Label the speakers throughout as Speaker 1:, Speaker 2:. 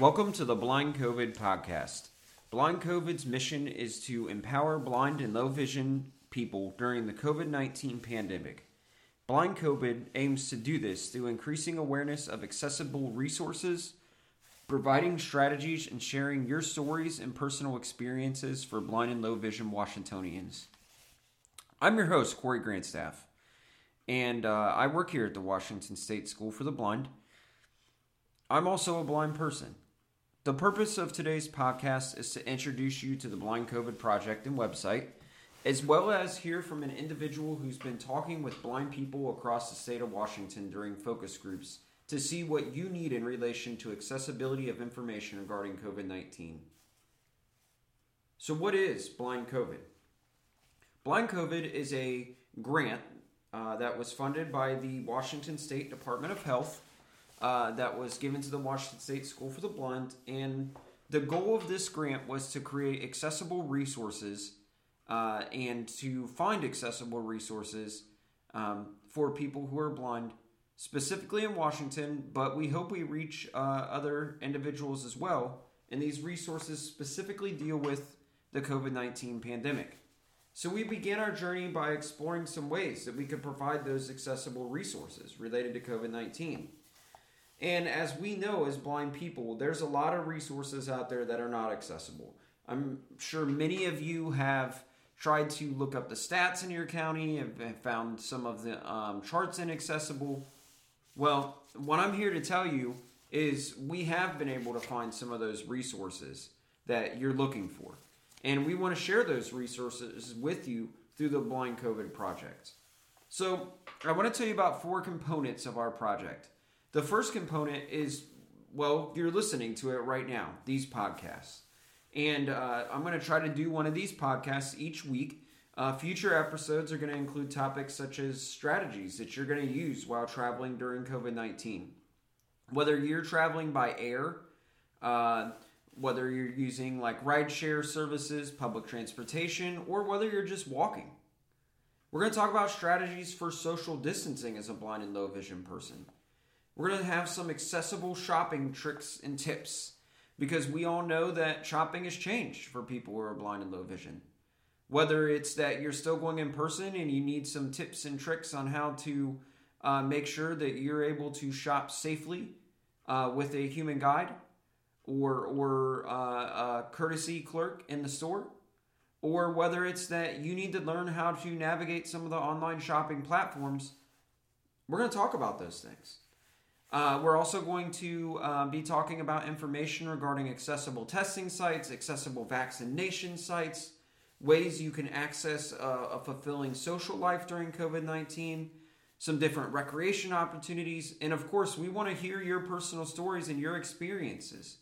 Speaker 1: Welcome to the Blind COVID podcast. Blind COVID's mission is to empower blind and low vision people during the COVID 19 pandemic. Blind COVID aims to do this through increasing awareness of accessible resources, providing strategies, and sharing your stories and personal experiences for blind and low vision Washingtonians. I'm your host, Corey Grantstaff, and uh, I work here at the Washington State School for the Blind. I'm also a blind person. The purpose of today's podcast is to introduce you to the Blind COVID Project and website, as well as hear from an individual who's been talking with blind people across the state of Washington during focus groups to see what you need in relation to accessibility of information regarding COVID 19. So, what is Blind COVID? Blind COVID is a grant uh, that was funded by the Washington State Department of Health uh, that was given to the Washington State School for the Blind. And the goal of this grant was to create accessible resources uh, and to find accessible resources um, for people who are blind, specifically in Washington, but we hope we reach uh, other individuals as well. And these resources specifically deal with the COVID 19 pandemic. So we began our journey by exploring some ways that we could provide those accessible resources related to COVID 19. And as we know as blind people, there's a lot of resources out there that are not accessible. I'm sure many of you have tried to look up the stats in your county and found some of the um, charts inaccessible. Well, what I'm here to tell you is we have been able to find some of those resources that you're looking for. And we want to share those resources with you through the Blind COVID project. So, I want to tell you about four components of our project. The first component is, well, you're listening to it right now, these podcasts. And uh, I'm going to try to do one of these podcasts each week. Uh, future episodes are going to include topics such as strategies that you're going to use while traveling during COVID 19. Whether you're traveling by air, uh, whether you're using like rideshare services, public transportation, or whether you're just walking. We're going to talk about strategies for social distancing as a blind and low vision person. We're going to have some accessible shopping tricks and tips because we all know that shopping has changed for people who are blind and low vision. Whether it's that you're still going in person and you need some tips and tricks on how to uh, make sure that you're able to shop safely uh, with a human guide or, or uh, a courtesy clerk in the store, or whether it's that you need to learn how to navigate some of the online shopping platforms, we're going to talk about those things. Uh, we're also going to uh, be talking about information regarding accessible testing sites, accessible vaccination sites, ways you can access a, a fulfilling social life during COVID 19, some different recreation opportunities, and of course, we want to hear your personal stories and your experiences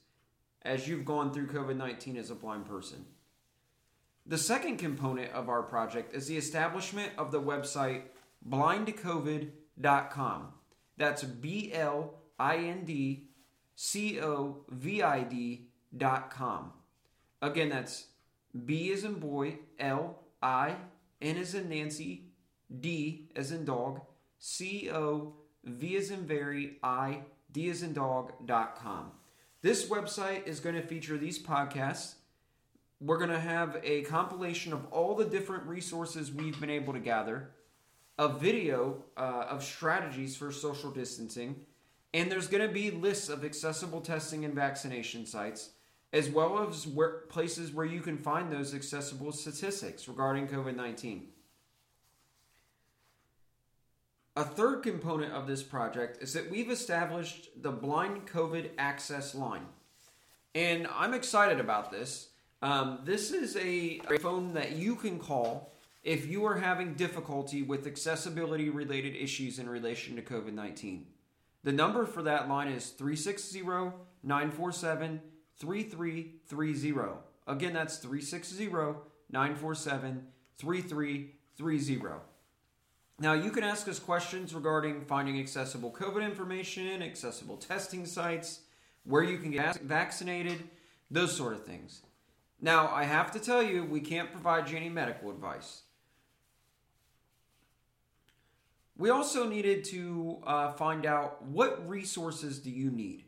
Speaker 1: as you've gone through COVID 19 as a blind person. The second component of our project is the establishment of the website blindcovid.com. That's B L I N D C O V I D dot com. Again, that's B as in boy, L I N as in Nancy, D as in dog, C O V as in very, I D as in dog dot com. This website is going to feature these podcasts. We're going to have a compilation of all the different resources we've been able to gather a video uh, of strategies for social distancing, and there's going to be lists of accessible testing and vaccination sites, as well as where, places where you can find those accessible statistics regarding COVID 19. A third component of this project is that we've established the Blind COVID Access Line. And I'm excited about this. Um, this is a phone that you can call if you are having difficulty with accessibility related issues in relation to COVID 19. The number for that line is 360 947 3330. Again, that's 360 947 3330. Now, you can ask us questions regarding finding accessible COVID information, accessible testing sites, where you can get vaccinated, those sort of things. Now, I have to tell you, we can't provide you any medical advice. We also needed to uh, find out what resources do you need?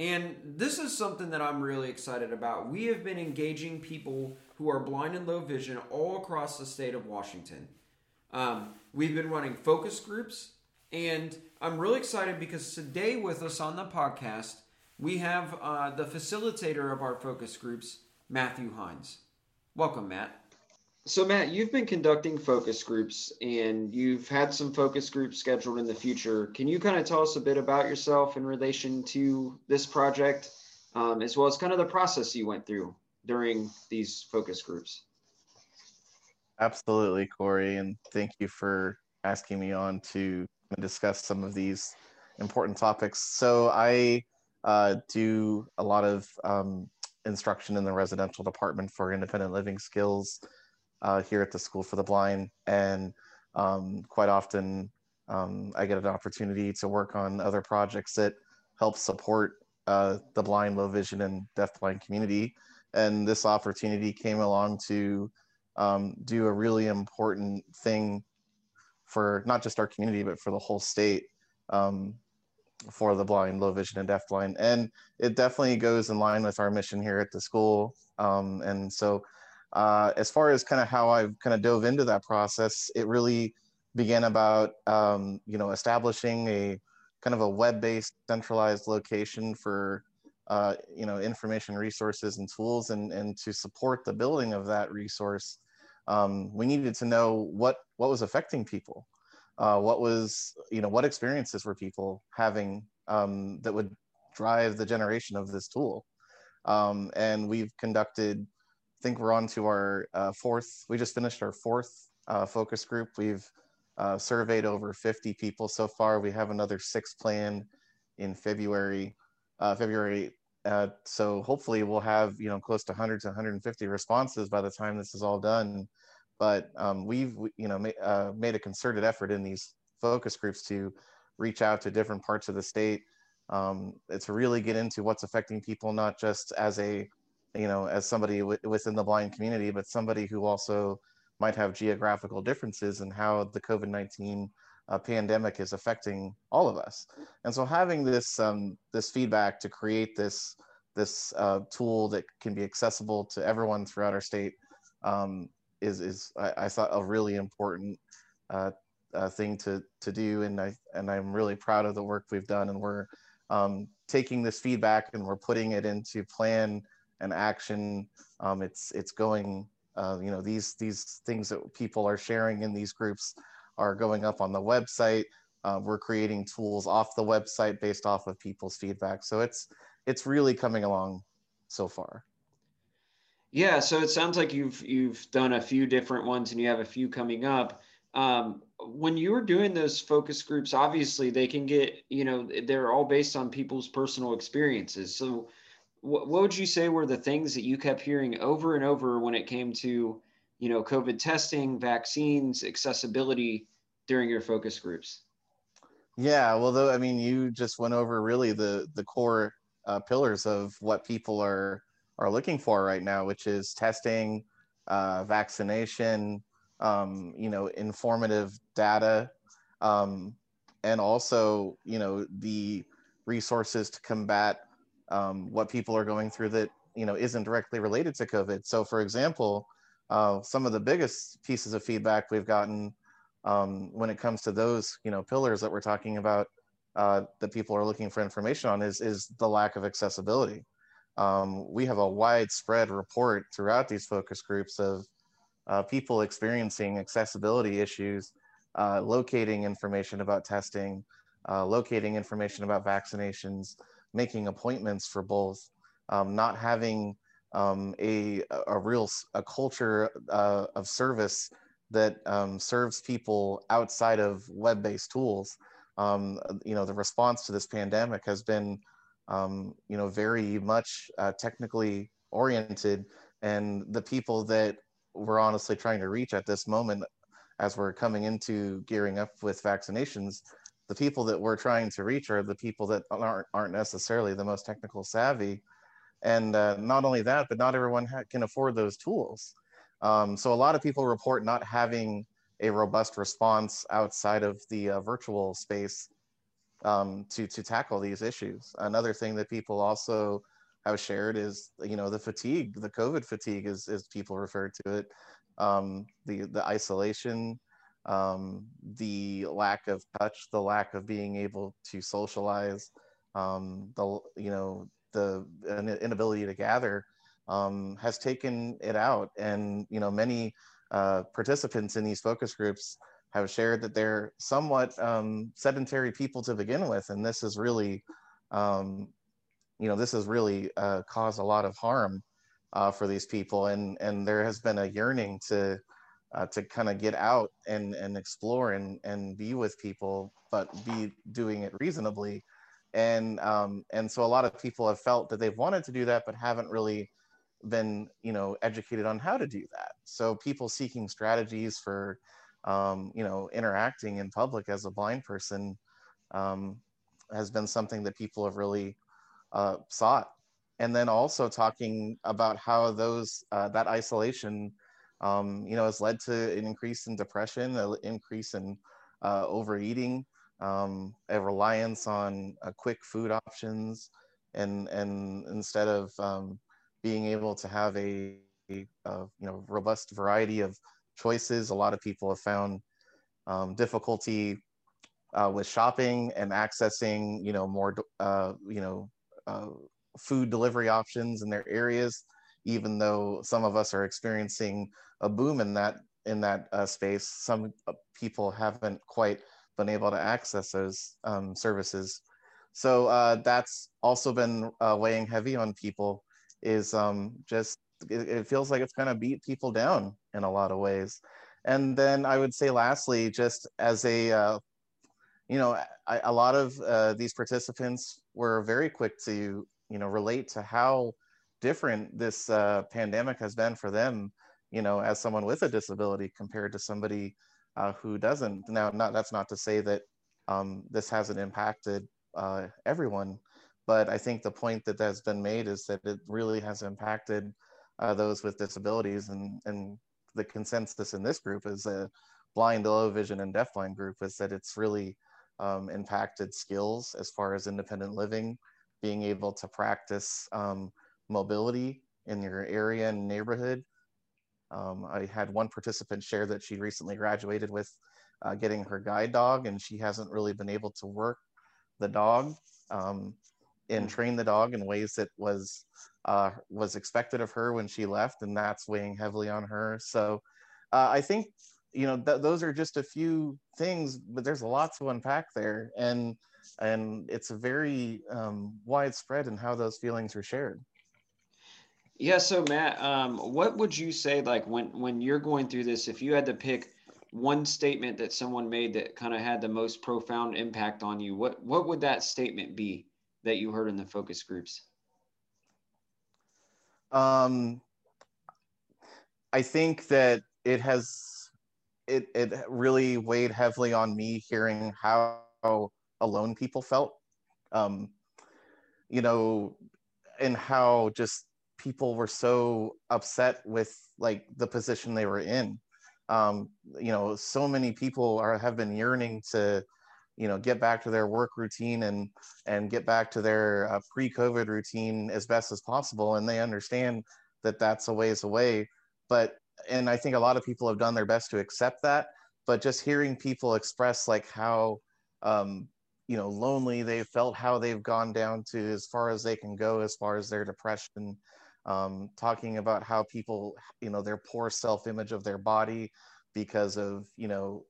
Speaker 1: And this is something that I'm really excited about. We have been engaging people who are blind and low vision all across the state of Washington. Um, we've been running focus groups, and I'm really excited because today with us on the podcast, we have uh, the facilitator of our focus groups, Matthew Hines. Welcome, Matt. So, Matt, you've been conducting focus groups and you've had some focus groups scheduled in the future. Can you kind of tell us a bit about yourself in relation to this project, um, as well as kind of the process you went through during these focus groups?
Speaker 2: Absolutely, Corey. And thank you for asking me on to discuss some of these important topics. So, I uh, do a lot of um, instruction in the residential department for independent living skills uh, here at the School for the Blind, and um, quite often um, I get an opportunity to work on other projects that help support uh, the blind, low vision, and deafblind community. And this opportunity came along to um, do a really important thing for not just our community, but for the whole state um, for the blind, low vision, and deafblind. And it definitely goes in line with our mission here at the school. Um, and so uh, as far as kind of how I've kind of dove into that process, it really began about um, you know establishing a kind of a web-based centralized location for uh, you know information resources and tools and and to support the building of that resource. Um, we needed to know what what was affecting people. Uh, what was you know what experiences were people having um, that would drive the generation of this tool? Um, and we've conducted think we're on to our uh, fourth. We just finished our fourth uh, focus group. We've uh, surveyed over 50 people so far. We have another six planned in February. Uh, February. Uh, so hopefully we'll have you know close to 100 to 150 responses by the time this is all done. But um, we've you know ma- uh, made a concerted effort in these focus groups to reach out to different parts of the state. Um, it's really get into what's affecting people, not just as a you know, as somebody w- within the blind community, but somebody who also might have geographical differences in how the COVID 19 uh, pandemic is affecting all of us. And so having this, um, this feedback to create this, this uh, tool that can be accessible to everyone throughout our state um, is, is I, I, thought a really important uh, uh, thing to, to do. And, I, and I'm really proud of the work we've done. And we're um, taking this feedback and we're putting it into plan and action. Um, it's it's going. Uh, you know these these things that people are sharing in these groups are going up on the website. Uh, we're creating tools off the website based off of people's feedback. So it's it's really coming along so far.
Speaker 1: Yeah, so it sounds like you've you've done a few different ones and you have a few coming up. Um, when you were doing those focus groups, obviously they can get you know they're all based on people's personal experiences. So what, what would you say were the things that you kept hearing over and over when it came to you know covid testing vaccines accessibility during your focus groups?
Speaker 2: Yeah well though i mean you just went over really the the core uh, pillars of what people are are looking for right now which is testing uh, vaccination um, you know informative data um, and also you know the resources to combat um, what people are going through that you know isn't directly related to COVID. So, for example, uh, some of the biggest pieces of feedback we've gotten um, when it comes to those you know pillars that we're talking about uh, that people are looking for information on is is the lack of accessibility. Um, we have a widespread report throughout these focus groups of uh, people experiencing accessibility issues, uh, locating information about testing, uh, locating information about vaccinations, making appointments for both, um, not having um, a, a real a culture uh, of service that um, serves people outside of web-based tools. Um, you know, the response to this pandemic has been, um, you know, very much uh, technically oriented, and the people that we're honestly trying to reach at this moment, as we're coming into gearing up with vaccinations, the people that we're trying to reach are the people that aren't, aren't necessarily the most technical savvy. And uh, not only that, but not everyone ha- can afford those tools. Um, so a lot of people report not having a robust response outside of the uh, virtual space. um, to to tackle these issues. Another thing that people also have shared is you know the fatigue, the COVID fatigue, as as people refer to it, um, the the isolation, um, the lack of touch, the lack of being able to socialize, um, the you know the inability to gather um, has taken it out, and you know many uh, participants in these focus groups have shared that they're somewhat um, sedentary people to begin with, and this is really, um, you know, this has really uh, caused a lot of harm uh, for these people, and and there has been a yearning to uh, to kind of get out and and explore and and be with people, but be doing it reasonably, and um, and so a lot of people have felt that they've wanted to do that, but haven't really been you know educated on how to do that. So people seeking strategies for um, you know, interacting in public as a blind person um, has been something that people have really uh, sought. And then also talking about how those uh, that isolation, um, you know, has led to an increase in depression, an increase in uh, overeating, um, a reliance on uh, quick food options, and and instead of um, being able to have a, a, a you know robust variety of choices. A lot of people have found um, difficulty uh, with shopping and accessing, you know, more, uh, you know, uh, food delivery options in their areas. Even though some of us are experiencing a boom in that in that uh, space, some uh, people haven't quite been able to access those um, services. So uh, that's also been weighing heavy on people. Is um, just it, it feels like it's going to beat people down in a lot of ways. And then I would say, lastly, just as a, uh, you know, I, a lot of uh, these participants were very quick to, you know, relate to how different this uh, pandemic has been for them, you know, as someone with a disability compared to somebody uh, who doesn't. Now, not that's not to say that um, this hasn't impacted uh, everyone, but I think the point that has been made is that it really has impacted uh, those with disabilities and and the consensus in this group is a blind low vision and deafblind group is that it's really um, impacted skills as far as independent living being able to practice um, mobility in your area and neighborhood um, i had one participant share that she recently graduated with uh, getting her guide dog and she hasn't really been able to work the dog um, and hmm. train the dog in ways that was uh, was expected of her when she left, and that's weighing heavily on her. So uh, I think you know th- those are just a few things, but there's a lot to unpack there, and and it's very um, widespread in how those feelings are shared.
Speaker 1: Yeah. So Matt, um, what would you say like when when you're going through this? If you had to pick one statement that someone made that kind of had the most profound impact on you, what what would that statement be? that you heard in the focus groups?
Speaker 2: Um, I think that it has it it really weighed heavily on me hearing how alone people felt. Um, you know, and how just people were so upset with like the position they were in. Um, you know, so many people are have been yearning to you know get back to their work routine and and get back to their uh, pre-covid routine as best as possible and they understand that that's a ways away but and i think a lot of people have done their best to accept that but just hearing people express like how um, you know lonely they felt how they've gone down to as far as they can go as far as their depression um, talking about how people you know their poor self-image of their body because of you know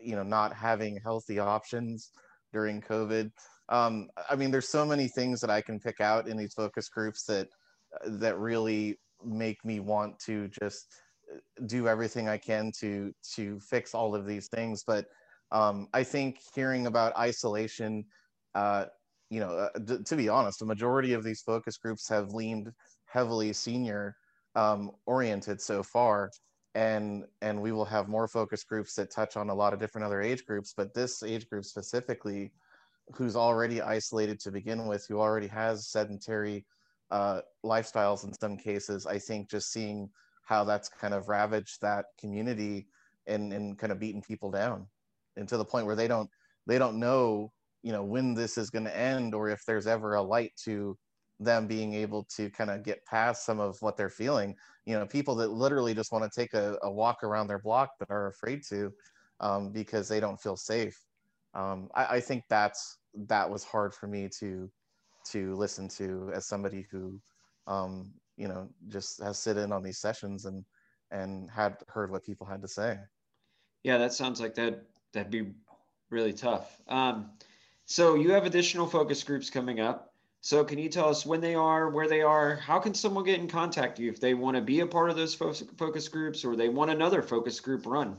Speaker 2: you know not having healthy options during covid. Um, i mean there's so many things that i can pick out in these focus groups that that really make me want to just uh, do everything i can to to fix all of these things. But um, i think hearing about isolation uh, you know uh, d- to be honest a majority of these focus groups have leaned heavily senior um, oriented so far. And and we will have more focus groups that touch on a lot of different other age groups but this age group specifically who's already isolated to begin with who already has sedentary uh, lifestyles in some cases i think just seeing how that's kind of ravaged that community and and kind of beaten people down and to the point where they don't they don't know you know when this is going to end or if there's ever a light to them being able to kind of get past some of what they're feeling. You know people that literally just want to take a, a walk around their block but are afraid to um, because they don't feel safe. Um, I, I, think that's that was hard for me to to listen to as somebody who um, you know just has sit in on these sessions and and had heard what people had to say.
Speaker 1: Yeah that sounds like that that'd be really tough. Um, so you have additional focus groups coming up so can you tell us when they are where they are? How can someone get in contact you if they want to be a part of those focus groups or they want another focus group run?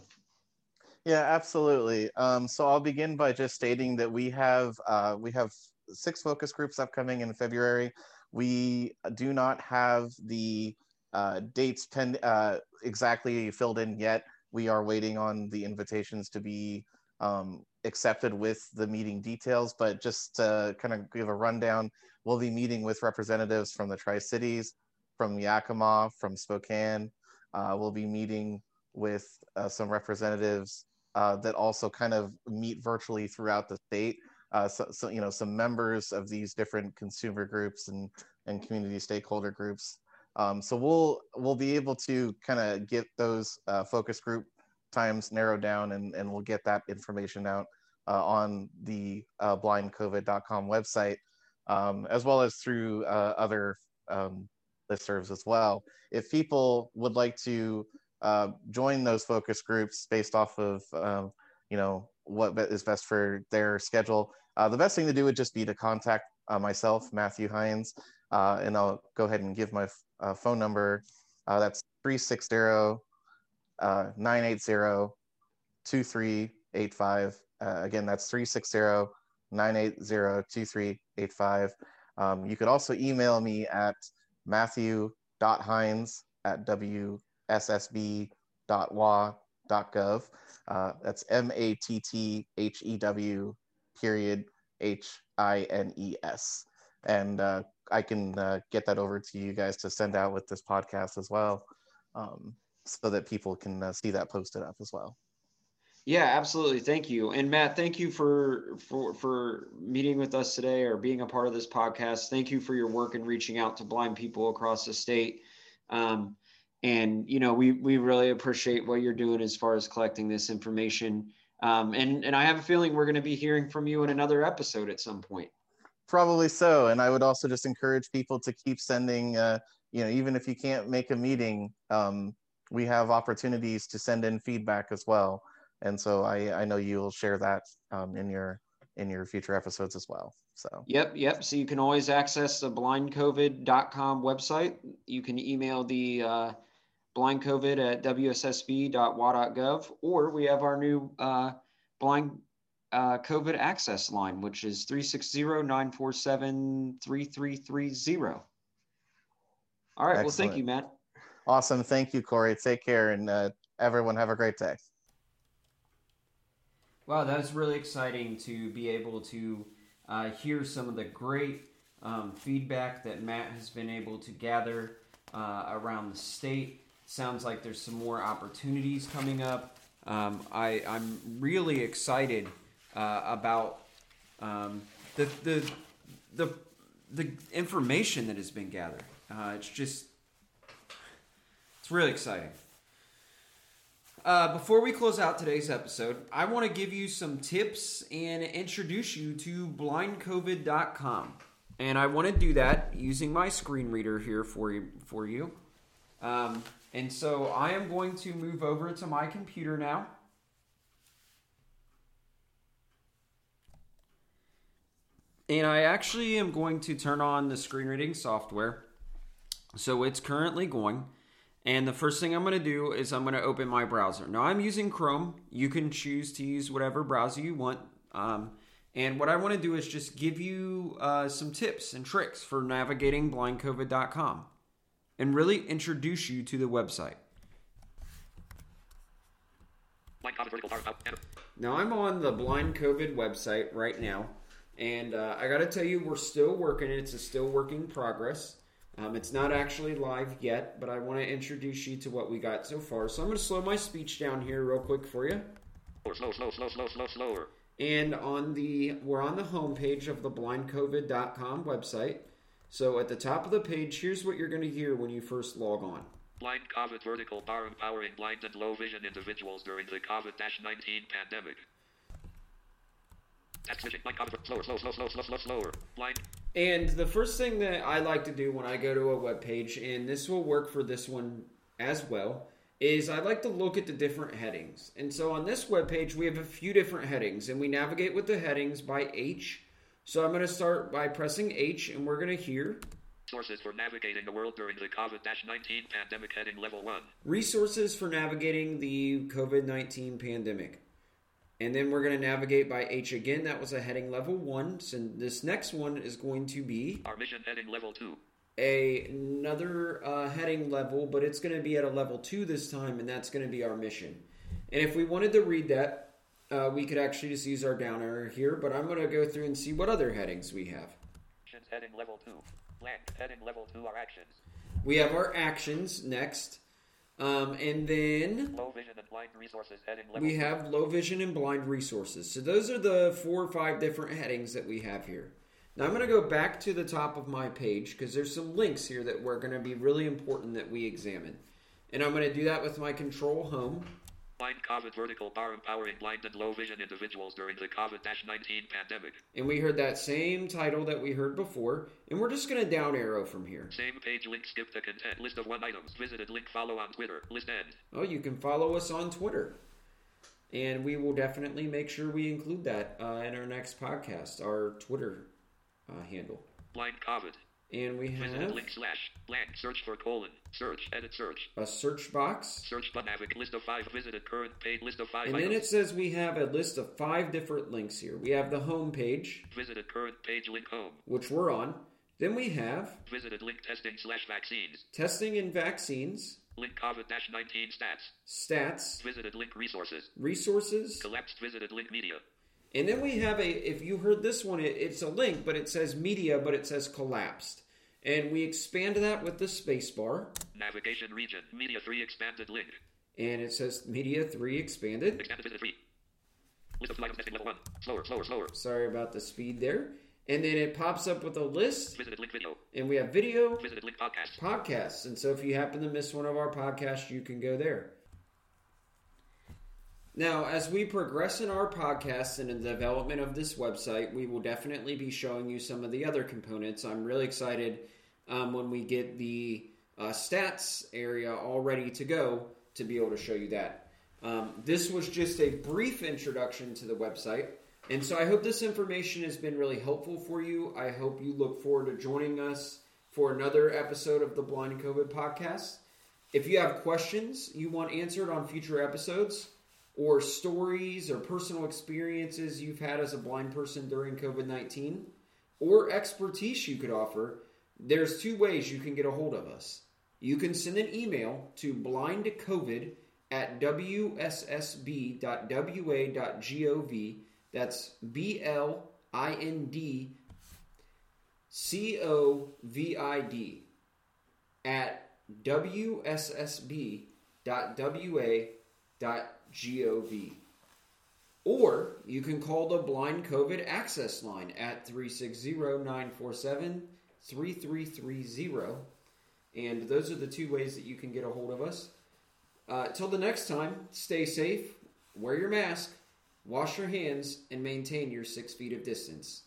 Speaker 2: Yeah absolutely. Um, so i'll begin by just stating that we have uh, we have six focus groups upcoming in february. We do not have the uh, dates pen, uh, exactly filled in yet. We are waiting on the invitations to be um, accepted with the meeting details, but just to kind of give a rundown, we'll be meeting with representatives from the Tri Cities, from Yakima, from Spokane. Uh, we'll be meeting with uh, some representatives uh, that also kind of meet virtually throughout the state uh, so, so, you know some members of these different consumer groups and and community stakeholder groups. Um, so we'll we'll be able to kind of get those uh, focus group times narrowed down and, and we'll get that information out uh, on the blindcovid.com website um, as well as through uh, other um, listservs as well. If people would like to uh, join those focus groups based off of um, you know what is best for their schedule. Uh, the best thing to do would just be to contact uh, myself, Matthew Hines, uh, and I'll go ahead and give my uh, phone number. That's 360 uh, 980 2385. again, that's 360 980 2385. Um, you could also email me at matthew.hines at wssb.wa.gov. Uh, that's M A T T H E W period H I N E S. And uh, I can uh, get that over to you guys to send out with this podcast as well, um, so that people can uh, see that posted up as well.
Speaker 1: Yeah, absolutely. Thank you. And Matt, thank you for for for meeting with us today or being a part of this podcast. Thank you for your work in reaching out to blind people across the state. Um, and you know we we really appreciate what you're doing as far as collecting this information um, and and i have a feeling we're going to be hearing from you in another episode at some point
Speaker 2: probably so and i would also just encourage people to keep sending uh, you know even if you can't make a meeting um, we have opportunities to send in feedback as well and so i i know you'll share that um, in your in your future episodes as well so
Speaker 1: yep yep so you can always access the blindcovid.com website you can email the uh, blind COVID at wssb.wa.gov, or we have our new uh, blind uh, COVID access line, which is 360 947 3330. All right. Excellent. Well, thank you, Matt.
Speaker 2: Awesome. Thank you, Corey. Take care, and uh, everyone have a great day.
Speaker 1: Wow, that was really exciting to be able to uh, hear some of the great um, feedback that Matt has been able to gather uh, around the state. Sounds like there's some more opportunities coming up. Um, I, I'm really excited uh, about um, the, the, the, the information that has been gathered. Uh, it's just, it's really exciting. Uh, before we close out today's episode, I want to give you some tips and introduce you to blindcovid.com. And I want to do that using my screen reader here for you. For you. Um, and so I am going to move over to my computer now. And I actually am going to turn on the screen reading software. So it's currently going. And the first thing I'm going to do is I'm going to open my browser. Now I'm using Chrome. You can choose to use whatever browser you want. Um, and what I want to do is just give you uh, some tips and tricks for navigating blindcovid.com and really introduce you to the website. Now I'm on the Blind COVID website right now, and uh, I got to tell you, we're still working. It's a still working progress. Um, it's not actually live yet, but I want to introduce you to what we got so far. So I'm going to slow my speech down here real quick for you.
Speaker 3: Slow, slow, slow, slow, slow, slower.
Speaker 1: And on the we're on the homepage of the blindcovid.com website. So at the top of the page, here's what you're going to hear when you first log on.
Speaker 3: Blind COVID vertical bar empowering blind and low vision individuals during the COVID 19 pandemic. Text switching. Blind COVID. Slower, slow, slow, slow, slow, slow, slower. Blind.
Speaker 1: And the first thing that I like to do when I go to a web page, and this will work for this one as well, is I like to look at the different headings. And so on this web page, we have a few different headings, and we navigate with the headings by H. So I'm going to start by pressing H, and we're going to hear
Speaker 3: Sources for navigating the world during the COVID 19 pandemic heading level 1.
Speaker 1: resources for navigating the COVID 19 pandemic. And then we're going to navigate by H again. That was a heading level one. So this next one is going to be
Speaker 3: Our mission heading level 2.
Speaker 1: a, another uh, heading level, but it's going to be at a level two this time, and that's going to be our mission. And if we wanted to read that, uh, we could actually just use our down arrow here, but I'm going to go through and see what other headings we have.
Speaker 3: Actions heading level 2. Blank heading level 2 are actions.
Speaker 1: We have our actions next, um, and then
Speaker 3: Low vision and blind resources heading level
Speaker 1: we have low vision and blind resources. So those are the four or five different headings that we have here. Now I'm going to go back to the top of my page because there's some links here that were going to be really important that we examine. And I'm going to do that with my control home.
Speaker 3: Blind COVID vertical bar empowering blind and low vision individuals during the COVID 19 pandemic.
Speaker 1: And we heard that same title that we heard before. And we're just going to down arrow from here.
Speaker 3: Same page link skip to content list of one items visited link follow on Twitter list end.
Speaker 1: Oh, you can follow us on Twitter. And we will definitely make sure we include that uh, in our next podcast, our Twitter uh, handle.
Speaker 3: Blind COVID.
Speaker 1: And we have
Speaker 3: link slash blank search for colon search edit search.
Speaker 1: a search box.
Speaker 3: search list of five visited current page list of five
Speaker 1: And then it says we have a list of five different links here. We have the home page,
Speaker 3: visited current page link home.
Speaker 1: which we're on. Then we have
Speaker 3: visited link testing slash vaccines.
Speaker 1: testing and vaccines,
Speaker 3: link COVID 19 stats.
Speaker 1: stats,
Speaker 3: visited link resources.
Speaker 1: resources,
Speaker 3: collapsed visited link media
Speaker 1: and then we have a. If you heard this one, it, it's a link, but it says media, but it says collapsed. And we expand that with the space bar,
Speaker 3: navigation region media 3 expanded link
Speaker 1: and it says media three expanded.
Speaker 3: expanded visited 3 list of items testing level 1 slower slower slower
Speaker 1: Sorry about the speed there. And then it pops up with a list,
Speaker 3: visited link video
Speaker 1: and we have video,
Speaker 3: visited link podcast
Speaker 1: podcasts. And so if you happen to miss one of our podcasts, you can go there. Now, as we progress in our podcast and in the development of this website, we will definitely be showing you some of the other components. I'm really excited um, when we get the uh, stats area all ready to go to be able to show you that. Um, this was just a brief introduction to the website. And so I hope this information has been really helpful for you. I hope you look forward to joining us for another episode of the Blind COVID podcast. If you have questions you want answered on future episodes, or stories or personal experiences you've had as a blind person during COVID 19, or expertise you could offer, there's two ways you can get a hold of us. You can send an email to blindcovid at wssb.wa.gov. That's B L I N D C O V I D at wssb.wa.gov. Or you can call the Blind COVID Access Line at 360 947 3330. And those are the two ways that you can get a hold of us. Uh, till the next time, stay safe, wear your mask, wash your hands, and maintain your six feet of distance.